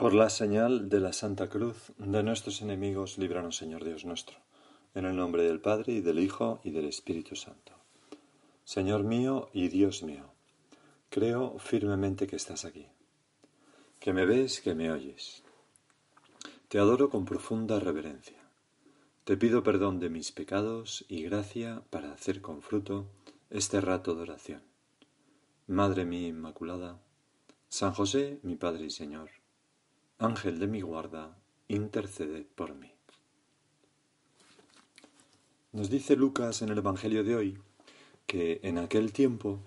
Por la señal de la Santa Cruz de nuestros enemigos, líbranos, Señor Dios nuestro. En el nombre del Padre, y del Hijo, y del Espíritu Santo. Señor mío y Dios mío, creo firmemente que estás aquí, que me ves, que me oyes. Te adoro con profunda reverencia. Te pido perdón de mis pecados y gracia para hacer con fruto este rato de oración. Madre mía Inmaculada, San José, mi Padre y Señor, Ángel de mi guarda, intercede por mí. Nos dice Lucas en el Evangelio de hoy que en aquel tiempo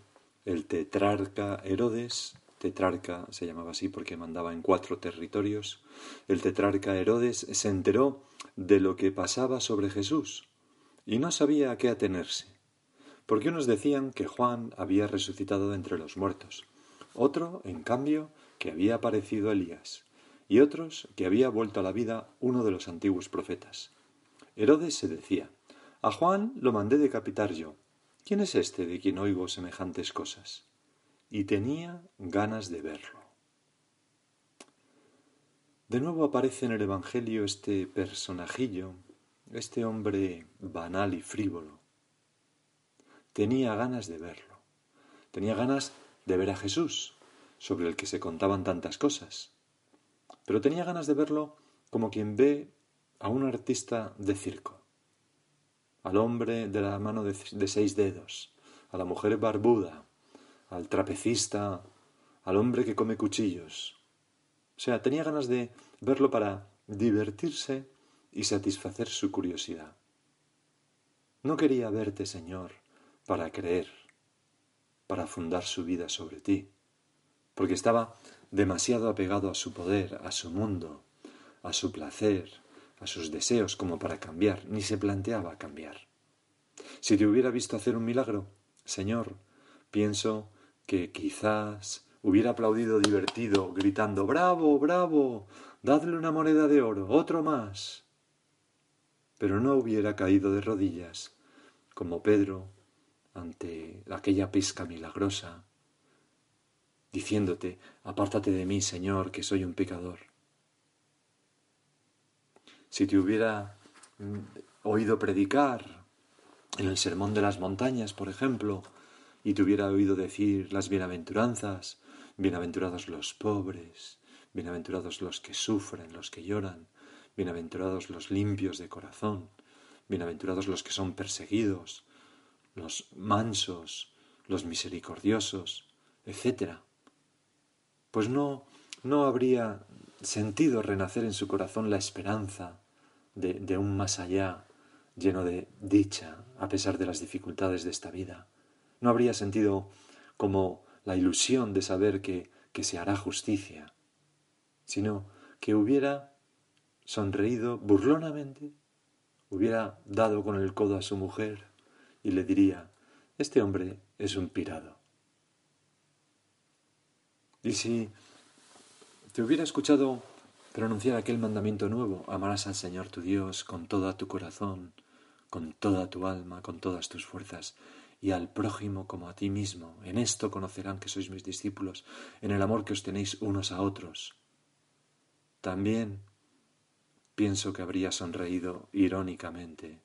el tetrarca Herodes, tetrarca se llamaba así porque mandaba en cuatro territorios, el tetrarca Herodes se enteró de lo que pasaba sobre Jesús y no sabía a qué atenerse, porque unos decían que Juan había resucitado de entre los muertos, otro, en cambio, que había aparecido Elías, y otros que había vuelto a la vida uno de los antiguos profetas. Herodes se decía, a Juan lo mandé decapitar yo. ¿Quién es este de quien oigo semejantes cosas? Y tenía ganas de verlo. De nuevo aparece en el Evangelio este personajillo, este hombre banal y frívolo. Tenía ganas de verlo. Tenía ganas de ver a Jesús, sobre el que se contaban tantas cosas pero tenía ganas de verlo como quien ve a un artista de circo, al hombre de la mano de, seis dedos, a la mujer barbuda, al trapecista, al hombre que come cuchillos. O sea, tenía ganas de verlo para divertirse y satisfacer su curiosidad. No quería verte, Señor, para creer, para fundar su vida sobre ti, porque estaba demasiado apegado a su poder, a su mundo, a su placer, a sus deseos como para cambiar, ni se planteaba cambiar. Si te hubiera visto hacer un milagro, Señor, pienso que quizás hubiera aplaudido divertido, gritando Bravo, bravo, dadle una moneda de oro, otro más. Pero no hubiera caído de rodillas, como Pedro, ante aquella pesca milagrosa, diciéndote, apártate de mí, Señor, que soy un pecador. Si te hubiera mm, oído predicar en el Sermón de las Montañas, por ejemplo, y te hubiera oído decir las bienaventuranzas, bienaventurados los pobres, bienaventurados los que sufren, los que lloran, bienaventurados los limpios de corazón, bienaventurados los que son perseguidos, los mansos, los misericordiosos, etc pues no, no habría sentido renacer en su corazón la esperanza de, un más allá lleno de dicha a pesar de las dificultades de esta vida. No habría sentido como la ilusión de saber que, que se hará justicia, sino que hubiera sonreído burlonamente, hubiera dado con el codo a su mujer y le diría, este hombre es un pirado. Y si te hubiera escuchado pronunciar aquel mandamiento nuevo, amarás al Señor tu Dios con todo tu corazón, con toda tu alma, con todas tus fuerzas, y al prójimo como a ti mismo. En esto conocerán que sois mis discípulos, en el amor que os tenéis unos a otros. También pienso que habría sonreído irónicamente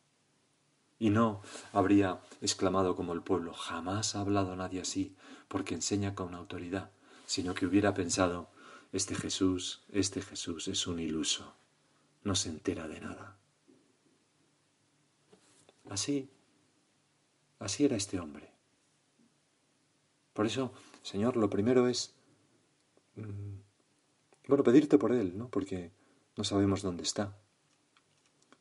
y no habría exclamado como el pueblo, jamás ha hablado nadie así, porque enseña con autoridad sino que hubiera pensado, este Jesús, este Jesús es un iluso, no se entera de nada. Así, así era este hombre. Por eso, Señor, lo primero es, mm, bueno, pedirte por él, ¿no? Porque no sabemos dónde está.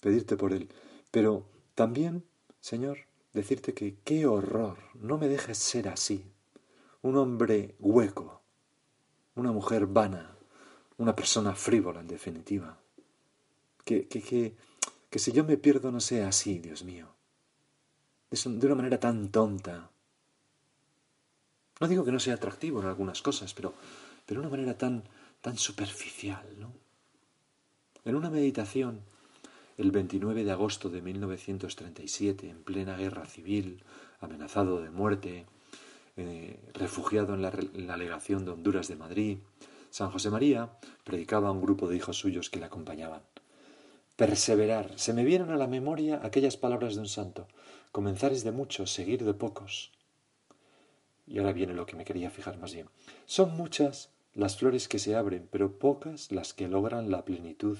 Pedirte por él. Pero también, Señor, decirte que qué horror, no me dejes ser así, un hombre hueco, una mujer vana, una persona frívola, en definitiva. Que, que, que, que si yo me pierdo no sea así, Dios mío. De una manera tan tonta. No digo que no sea atractivo en algunas cosas, pero, de una manera tan, tan superficial, ¿no? En una meditación, el 29 de agosto de 1937, en plena guerra civil, amenazado de muerte, eh, refugiado en la, legación de Honduras de Madrid, San José María predicaba a un grupo de hijos suyos que le acompañaban. Perseverar. Se me vienen a la memoria aquellas palabras de un santo. Comenzar es de muchos, seguir de pocos. Y ahora viene lo que me quería fijar más bien. Son muchas las flores que se abren, pero pocas las que logran la plenitud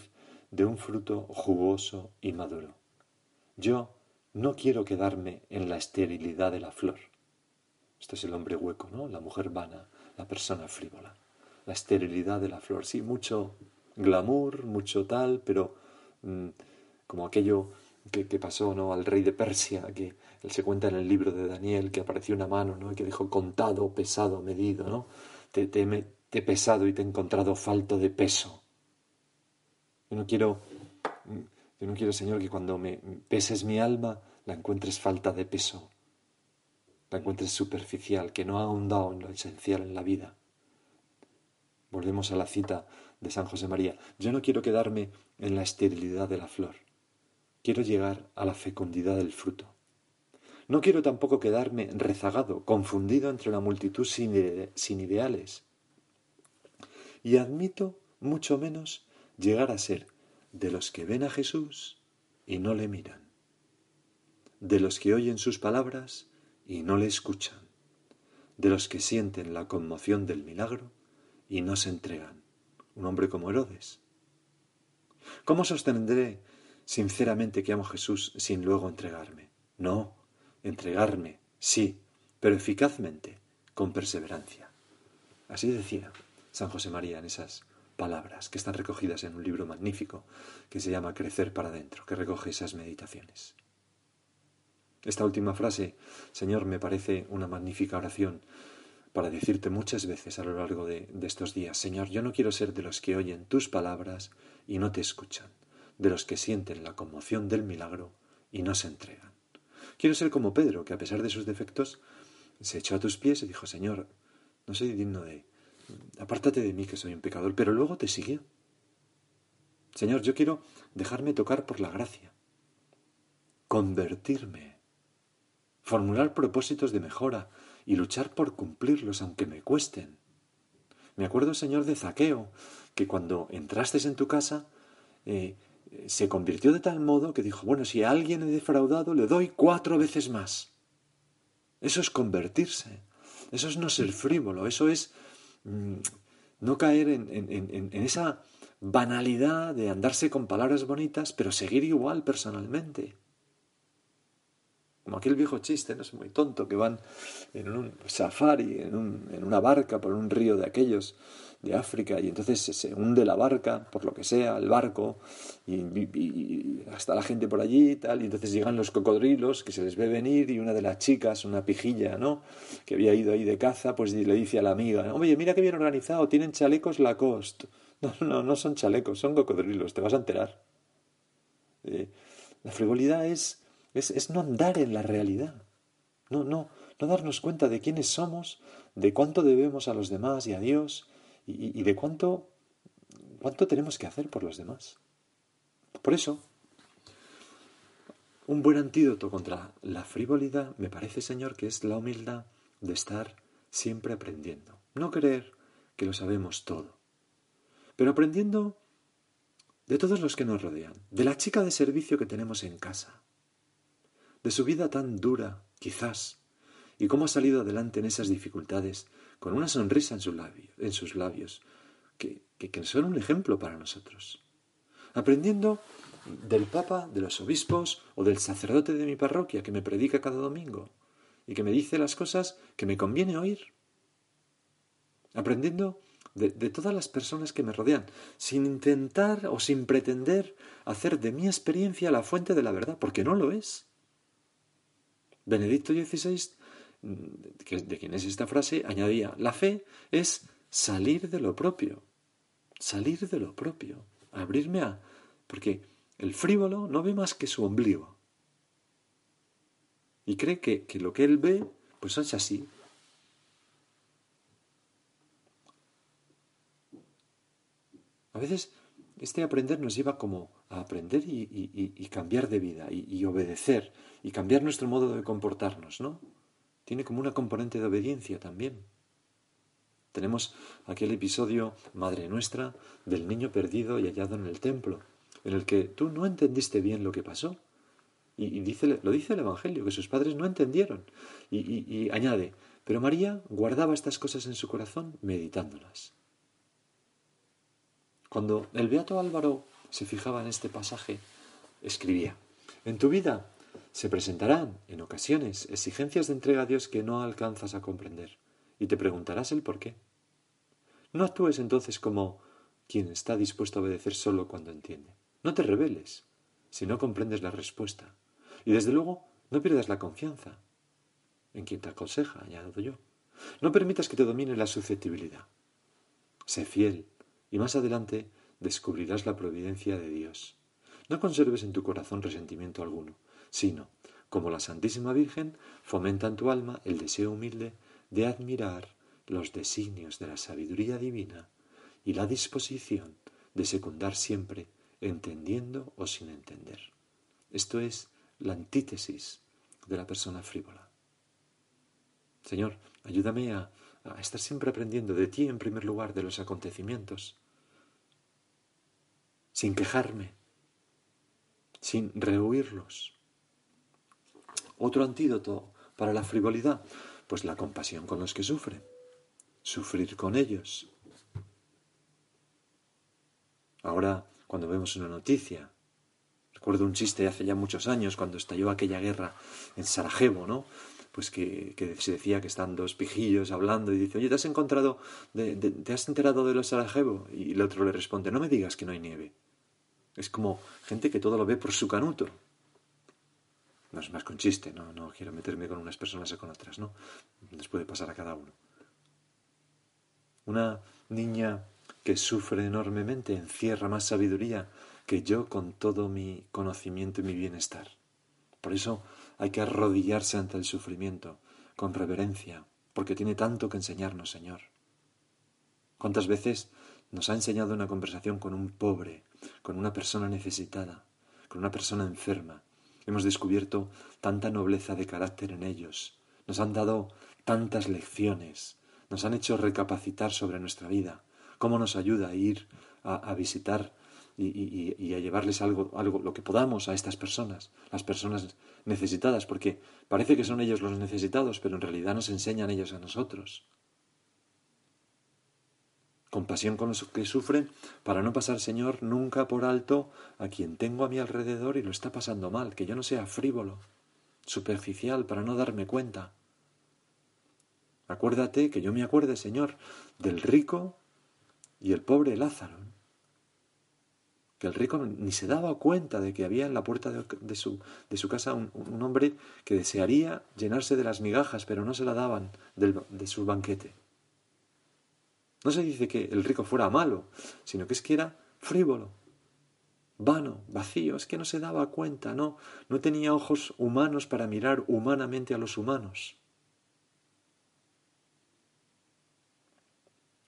de un fruto jugoso y maduro. Yo no quiero quedarme en la esterilidad de la flor. Esto es el hombre hueco, ¿no? La mujer vana, la persona frívola. La esterilidad de la flor. Sí, mucho glamour, mucho tal, pero mm, como aquello que, pasó ¿no? al rey de Persia, que él se cuenta en el libro de Daniel, que apareció una mano ¿no? y que dijo contado, pesado, medido, ¿no? Te, he pesado y te he encontrado falto de peso. Yo no quiero, yo no quiero, Señor, que cuando me peses mi alma la encuentres falta de peso, la encuentres superficial, que no ha ahondado en lo esencial en la vida. Volvemos a la cita de San José María. Yo no quiero quedarme en la esterilidad de la flor. Quiero llegar a la fecundidad del fruto. No quiero tampoco quedarme rezagado, confundido entre una multitud sin, sin ideales. Y admito mucho menos llegar a ser de los que ven a Jesús y no le miran, de los que oyen sus palabras y no le escuchan, de los que sienten la conmoción del milagro y no se entregan, un hombre como Herodes. ¿Cómo sostendré sinceramente que amo a Jesús sin luego entregarme? No, entregarme, sí, pero eficazmente, con perseverancia. Así decía San José María en esas palabras que están recogidas en un libro magnífico que se llama Crecer para adentro, que recoge esas meditaciones. Esta última frase, Señor, me parece una magnífica oración para decirte muchas veces a lo largo de, estos días, Señor, yo no quiero ser de los que oyen tus palabras y no te escuchan, de los que sienten la conmoción del milagro y no se entregan. Quiero ser como Pedro, que a pesar de sus defectos, se echó a tus pies y dijo, Señor, no soy digno de, apártate de mí que soy un pecador, pero luego te siguió. Señor, yo quiero dejarme tocar por la gracia, convertirme, formular propósitos de mejora y luchar por cumplirlos aunque me cuesten. Me acuerdo, Señor, de Zaqueo, que cuando entraste en tu casa, eh, se convirtió de tal modo que dijo, bueno, si a alguien he defraudado, le doy cuatro veces más. Eso es convertirse, eso es no ser frívolo, eso es Mm, no caer en, esa banalidad de andarse con palabras bonitas, pero seguir igual personalmente. Como aquel viejo chiste, no es muy tonto, que van en un safari, en, un, en una barca por un río de aquellos, de África y entonces se hunde la barca, por lo que sea, el barco, y, hasta la gente por allí y tal, y entonces llegan los cocodrilos que se les ve venir y una de las chicas, una pijilla, ¿no? Que había ido ahí de caza, pues le dice a la amiga, oye, mira qué bien organizado, tienen chalecos Lacoste. No, no, no son chalecos, son cocodrilos, te vas a enterar. Eh, la frivolidad es, es, es no andar en la realidad, no, no, no darnos cuenta de quiénes somos, de cuánto debemos a los demás y a Dios, y, de cuánto, cuánto tenemos que hacer por los demás. Por eso, un buen antídoto contra la frivolidad me parece, Señor, que es la humildad de estar siempre aprendiendo. No creer que lo sabemos todo, pero aprendiendo de todos los que nos rodean, de la chica de servicio que tenemos en casa, de su vida tan dura, quizás, y cómo ha salido adelante en esas dificultades con una sonrisa en, en sus labios, que, que, son un ejemplo para nosotros. Aprendiendo del Papa, de los obispos o del sacerdote de mi parroquia que me predica cada domingo y que me dice las cosas que me conviene oír. Aprendiendo de, de, todas las personas que me rodean, sin intentar o sin pretender hacer de mi experiencia la fuente de la verdad, porque no lo es. Benedicto XVI de quien es esta frase, añadía, la fe es salir de lo propio. salir de lo propio, abrirme a... porque el frívolo no ve más que su ombligo. Y cree que, que lo que él ve, pues es así. A veces este aprender nos lleva como a aprender y, cambiar de vida y, obedecer y cambiar nuestro modo de comportarnos, ¿no? Tiene como una componente de obediencia también. Tenemos aquel episodio, Madre Nuestra, del niño perdido y hallado en el templo, en el que tú no entendiste bien lo que pasó. Y, dice, lo dice el Evangelio, que sus padres no entendieron. y añade, pero María guardaba estas cosas en su corazón meditándolas. Cuando el Beato Álvaro se fijaba en este pasaje, escribía, en tu vida se presentarán, en ocasiones, exigencias de entrega a Dios que no alcanzas a comprender, y te preguntarás el por qué. No actúes entonces como quien está dispuesto a obedecer solo cuando entiende. No te rebeles si no comprendes la respuesta. Y desde luego, no pierdas la confianza en quien te aconseja, añado yo. No permitas que te domine la susceptibilidad. Sé fiel y más adelante descubrirás la providencia de Dios. No conserves en tu corazón resentimiento alguno, sino, como la Santísima Virgen, fomenta en tu alma el deseo humilde de admirar los designios de la sabiduría divina y la disposición de secundar siempre, entendiendo o sin entender. Esto es la antítesis de la persona frívola. Señor, ayúdame a a estar siempre aprendiendo de ti en primer lugar, de los acontecimientos, sin quejarme, sin rehuirlos. Otro antídoto para la frivolidad, pues la compasión con los que sufren, sufrir con ellos. Ahora, cuando vemos una noticia, recuerdo un chiste de hace ya muchos años, cuando estalló aquella guerra en Sarajevo, ¿no? Pues que, se decía que están dos pijillos hablando y dice, oye, ¿te has encontrado, te has enterado de los Sarajevo? Y el otro le responde, no me digas que no hay nieve. Es como gente que todo lo ve por su canuto. No es más un chiste, no, no quiero meterme con unas personas o con otras, ¿no? Les puede pasar a cada uno. Una niña que sufre enormemente encierra más sabiduría que yo con todo mi conocimiento y mi bienestar. Por eso hay que arrodillarse ante el sufrimiento con reverencia, porque tiene tanto que enseñarnos, Señor. ¿Cuántas veces nos ha enseñado una conversación con un pobre, con una persona necesitada, con una persona enferma? Hemos descubierto tanta nobleza de carácter en ellos, nos han dado tantas lecciones, nos han hecho recapacitar sobre nuestra vida, cómo nos ayuda a ir a, a visitar y, a llevarles algo, algo, lo que podamos a estas personas, las personas necesitadas, porque parece que son ellos los necesitados, pero en realidad nos enseñan ellos a nosotros. Compasión con los que sufren, para no pasar, Señor, nunca por alto a quien tengo a mi alrededor y lo está pasando mal, que yo no sea frívolo, superficial, para no darme cuenta. Acuérdate que yo me acuerde, Señor, del rico y el pobre Lázaro que el rico ni se daba cuenta de que había en la puerta de, su, de su, casa un, hombre que desearía llenarse de las migajas, pero no se la daban de su banquete. No se dice que el rico fuera malo, sino que es que era frívolo, vano, vacío, es que no se daba cuenta, no, no tenía ojos humanos para mirar humanamente a los humanos.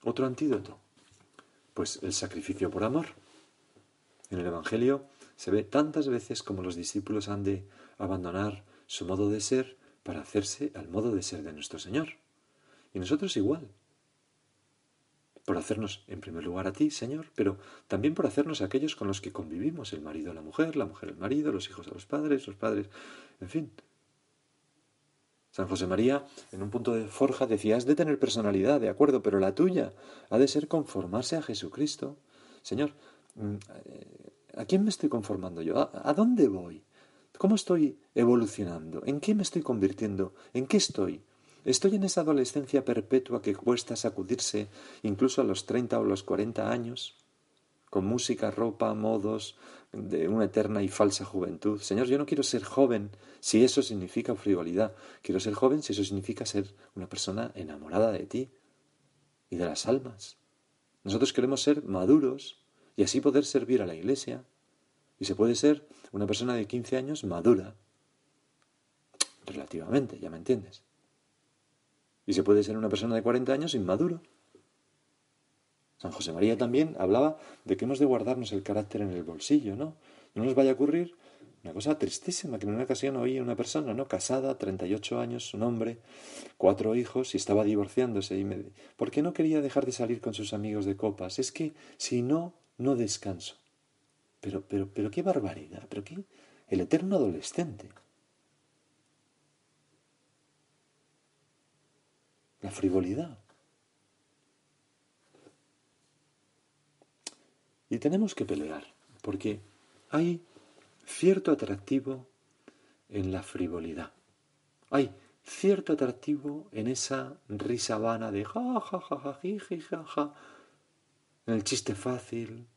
Otro antídoto, pues el sacrificio por amor. En el Evangelio se ve tantas veces como los discípulos han de abandonar su modo de ser para hacerse al modo de ser de nuestro Señor. Y nosotros igual. Por hacernos en primer lugar a ti, Señor, pero también por hacernos a aquellos con los que convivimos, el marido a la mujer, la mujer al marido, los hijos a los padres, los padres, en fin. San José María, en un punto de forja, decía, has de tener personalidad, de acuerdo, pero la tuya ha de ser conformarse a Jesucristo. Señor, ¿A quién me estoy conformando yo? ¿A, dónde voy? ¿Cómo estoy evolucionando? ¿En qué me estoy convirtiendo? ¿En qué estoy? ¿Estoy en esa adolescencia perpetua que cuesta sacudirse incluso a los treinta o los cuarenta años? Con música, ropa, modos de una eterna y falsa juventud. Señor, yo no quiero ser joven si eso significa frivolidad. Quiero ser joven si eso significa ser una persona enamorada de ti y de las almas. Nosotros queremos ser maduros y así poder servir a la iglesia. Y se puede ser una persona de 15 años madura. Relativamente, ya me entiendes. Y se puede ser una persona de 40 años inmaduro. San José María también hablaba de que hemos de guardarnos el carácter en el bolsillo, ¿no? No nos vaya a ocurrir una cosa tristísima, que en una ocasión oí una persona, ¿no? Casada, 38 años, un hombre, cuatro hijos y estaba divorciándose y me... ¿Por qué no quería dejar de salir con sus amigos de copas? Es que si no, no descanso. Pero, pero, pero qué barbaridad, pero qué... El eterno adolescente. La frivolidad. Y tenemos que pelear, porque hay cierto atractivo en la frivolidad. Hay cierto atractivo en esa risa vana de ja, ja, ja, ja, ja, ja, en el chiste fácil.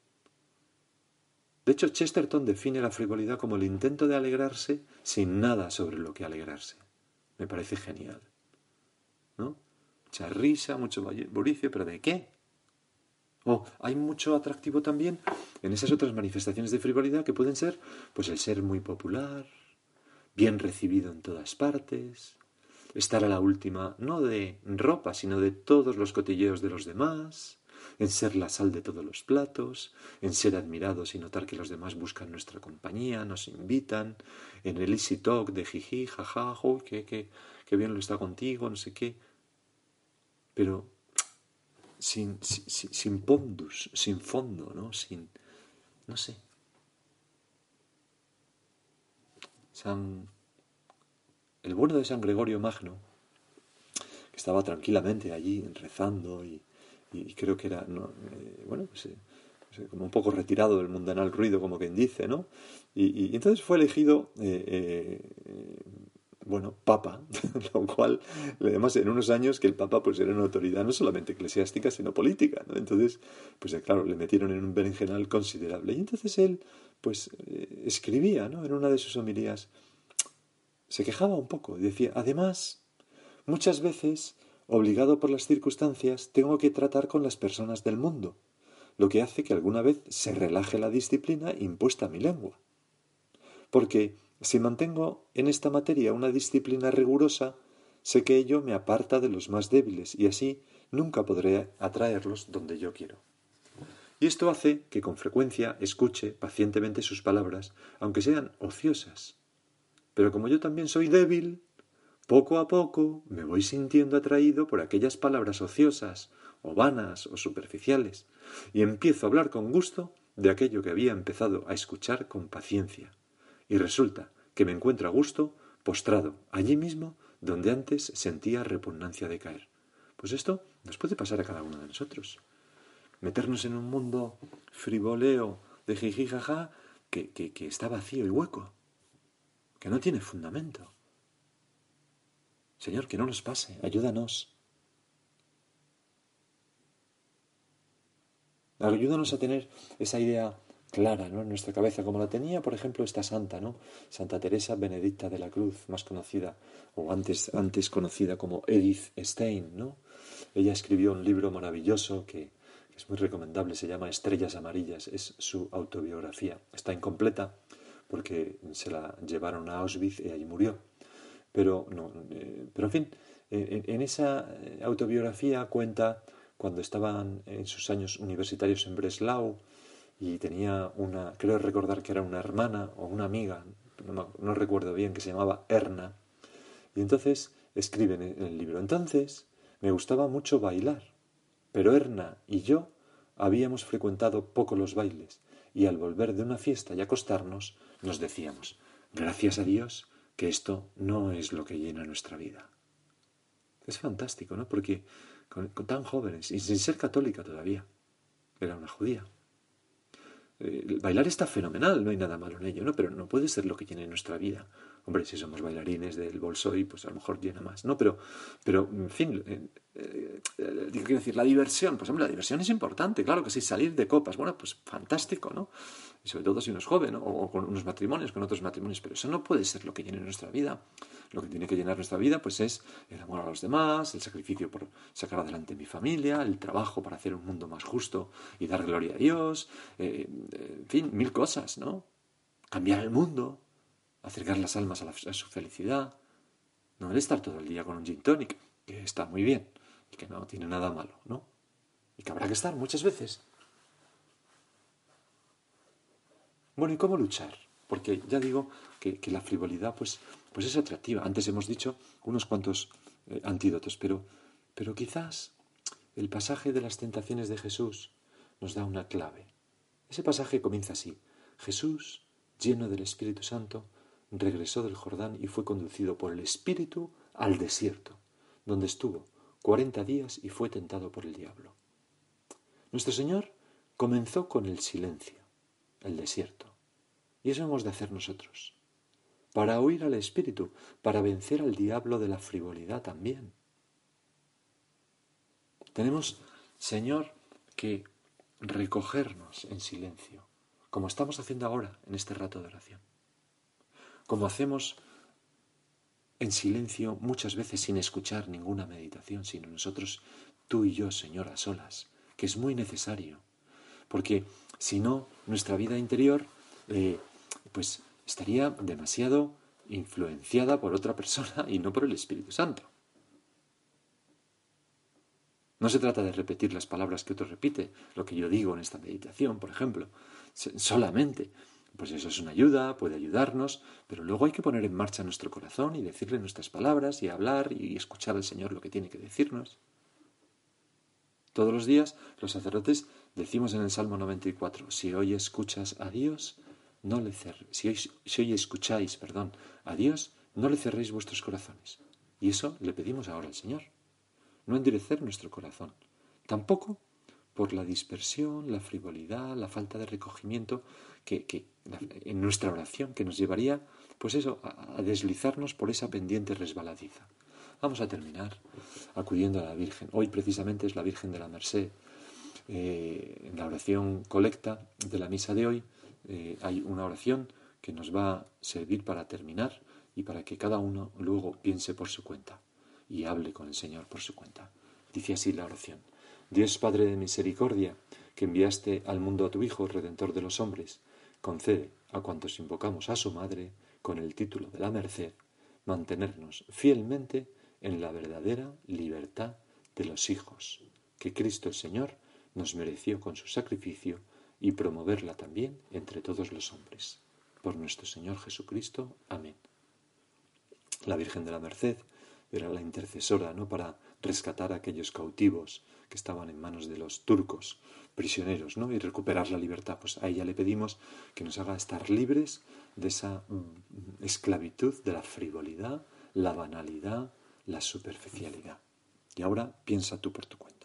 De hecho, Chesterton define la frivolidad como el intento de alegrarse sin nada sobre lo que alegrarse. Me parece genial. ¿No? Mucha risa, mucho bullicio, pero ¿de qué? O hay mucho atractivo también en esas otras manifestaciones de frivolidad que pueden ser, pues el ser muy popular, bien recibido en todas partes, estar a la última no de ropa, sino de todos los cotilleos de los demás, en ser la sal de todos los platos, en ser admirados y notar que los demás buscan nuestra compañía, nos invitan, en el easy talk de jiji, jaja, que, que, bien lo está contigo, no sé qué. Pero sin, sin, pondus, sin fondo, ¿no? Sin, no sé. San, el bueno de San Gregorio Magno, que estaba tranquilamente allí rezando y, creo que era, eh, bueno, eh, como un poco retirado del mundanal ruido, como quien dice, ¿no? Y, entonces fue elegido eh, bueno, papa, lo cual, además, en unos años que el papa pues era una autoridad no solamente eclesiástica, sino política, ¿no? Entonces, pues claro, le metieron en un berenjenal considerable. Y entonces él, pues, eh, escribía, ¿no? En una de sus homilías, se quejaba un poco, decía, además, muchas veces, obligado por las circunstancias, tengo que tratar con las personas del mundo, lo que hace que alguna vez se relaje la disciplina impuesta a mi lengua. Porque si mantengo en esta materia una disciplina rigurosa, sé que ello me aparta de los más débiles y así nunca podré atraerlos donde yo quiero. Y esto hace que con frecuencia escuche pacientemente sus palabras, aunque sean ociosas. Pero como yo también soy débil, poco a poco me voy sintiendo atraído por aquellas palabras ociosas, o vanas, o superficiales, y empiezo a hablar con gusto de aquello que había empezado a escuchar con paciencia y resulta que me encuentro a gusto postrado allí mismo donde antes sentía repugnancia de caer. Pues esto nos puede pasar a cada uno de nosotros. Meternos en un mundo frivoleo de jijijaja que, que, que está vacío y hueco, que no tiene fundamento. Señor, que no nos pase, ayúdanos. Ayúdanos a tener esa idea clara ¿no? en nuestra cabeza, como la tenía, por ejemplo, esta santa, ¿no? Santa Teresa Benedicta de la Cruz, más conocida, o antes, antes conocida como Edith Stein, ¿no? Ella escribió un libro maravilloso que, es muy recomendable, se llama Estrellas Amarillas, es su autobiografía. Está incompleta porque se la llevaron a Auschwitz y allí murió. Pero, no, eh, pero en fin, en esa autobiografía cuenta cuando estaban en sus años universitarios en Breslau, y tenía una, creo recordar que era una hermana o una amiga, no, recuerdo bien, que se llamaba Erna. Y entonces escriben en el libro, entonces me gustaba mucho bailar, pero Erna y yo habíamos frecuentado poco los bailes, y al volver de una fiesta y acostarnos, nos decíamos, gracias a Dios que esto no es lo que llena nuestra vida. Es fantástico, ¿no? Porque con tan jóvenes y sin ser católica todavía, era una judía. Eh, bailar está fenomenal, no hay nada malo en ello, ¿no? Pero no puede ser lo que tiene nuestra vida. Hombre, si somos bailarines del Bolsoy, pues a lo mejor llena más, ¿no? Pero, pero en fin, eh, eh, eh, quiero decir, la diversión, pues hombre, la diversión es importante, claro que sí, salir de copas, bueno, pues fantástico, ¿no? Y sobre todo si uno es joven, o con unos matrimonios, con otros matrimonios, pero eso no puede ser lo que llene nuestra vida. Lo que tiene que llenar nuestra vida, pues es el amor a los demás, el sacrificio por sacar adelante mi familia, el trabajo para hacer un mundo más justo y dar gloria a Dios, en fin, mil cosas, ¿no? Cambiar el mundo, acercar las almas a, su felicidad, no el estar todo el día con un gin tonic, que está muy bien y que no tiene nada malo, ¿no? Y que habrá que estar muchas veces. Bueno, ¿y cómo luchar? Porque ya digo que, la frivolidad pues, pues es atractiva. Antes hemos dicho unos cuantos eh, antídotos, pero, pero quizás el pasaje de las tentaciones de Jesús nos da una clave. Ese pasaje comienza así. Jesús, lleno del Espíritu Santo, regresó del Jordán y fue conducido por el Espíritu al desierto, donde estuvo cuarenta días y fue tentado por el diablo. Nuestro Señor comenzó con el silencio, el desierto, y eso hemos de hacer nosotros, para oír al Espíritu, para vencer al diablo de la frivolidad también. Tenemos, Señor, que recogernos en silencio, como estamos haciendo ahora en este rato de oración como hacemos en silencio muchas veces sin escuchar ninguna meditación, sino nosotros, tú y yo, Señor, a solas, que es muy necesario, porque si no, nuestra vida interior, eh, pues estaría demasiado influenciada por otra persona y no por el Espíritu Santo. No se trata de repetir las palabras que otro repite, lo que yo digo en esta meditación, por ejemplo, solamente, pues eso es una ayuda, puede ayudarnos, pero luego hay que poner en marcha nuestro corazón y decirle nuestras palabras y hablar y escuchar al Señor lo que tiene que decirnos. Todos los días los sacerdotes decimos en el Salmo 94, si hoy escuchas a Dios, no le si, hoy, si hoy escucháis, perdón, a Dios, no le cerréis vuestros corazones. Y eso le pedimos ahora al Señor. No endurecer nuestro corazón. Tampoco por la dispersión, la frivolidad, la falta de recogimiento que, en nuestra oración que nos llevaría, pues eso, a, deslizarnos por esa pendiente resbaladiza. Vamos a terminar acudiendo a la Virgen. Hoy precisamente es la Virgen de la Merced. Eh, en la oración colecta de la misa de hoy eh, hay una oración que nos va a servir para terminar y para que cada uno luego piense por su cuenta y hable con el Señor por su cuenta. Dice así la oración. Dios Padre de misericordia, que enviaste al mundo a tu Hijo, Redentor de los hombres, concede a cuantos invocamos a su Madre con el título de la merced, mantenernos fielmente en la verdadera libertad de los hijos, que Cristo el Señor nos mereció con su sacrificio y promoverla también entre todos los hombres. Por nuestro Señor Jesucristo. Amén. La Virgen de la Merced era la intercesora, ¿no? Para rescatar a aquellos cautivos que estaban en manos de los turcos, prisioneros, ¿no? Y recuperar la libertad. Pues a ella le pedimos que nos haga estar libres de esa mm, esclavitud, de la frivolidad, la banalidad, la superficialidad. Y ahora piensa tú por tu cuenta.